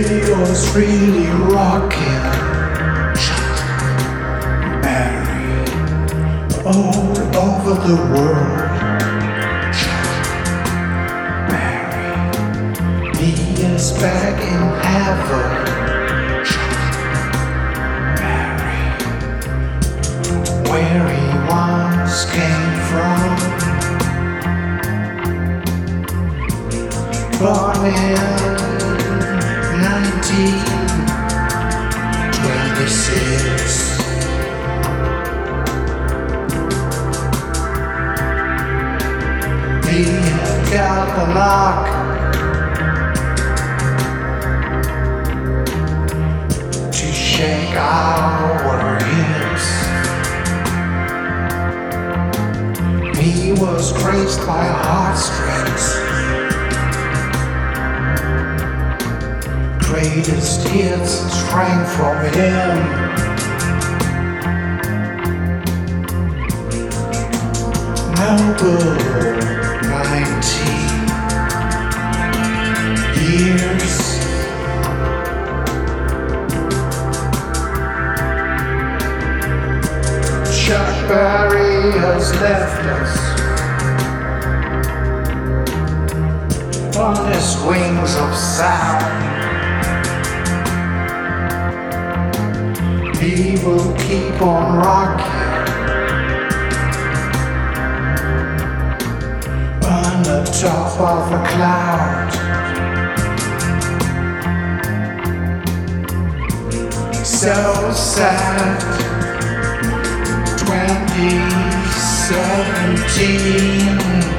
was really rocking. Berry, all over the world. Berry, he is back in heaven. Berry, where he once came from. Born in 1926. He had got the lock. To shake our. He was graced by heartstrings. Greatest hits sprang from him. Noble 19 years. Chuck Berry has left us on his wings of sound. He will keep on rocking on the top of a cloud. So sad. 2017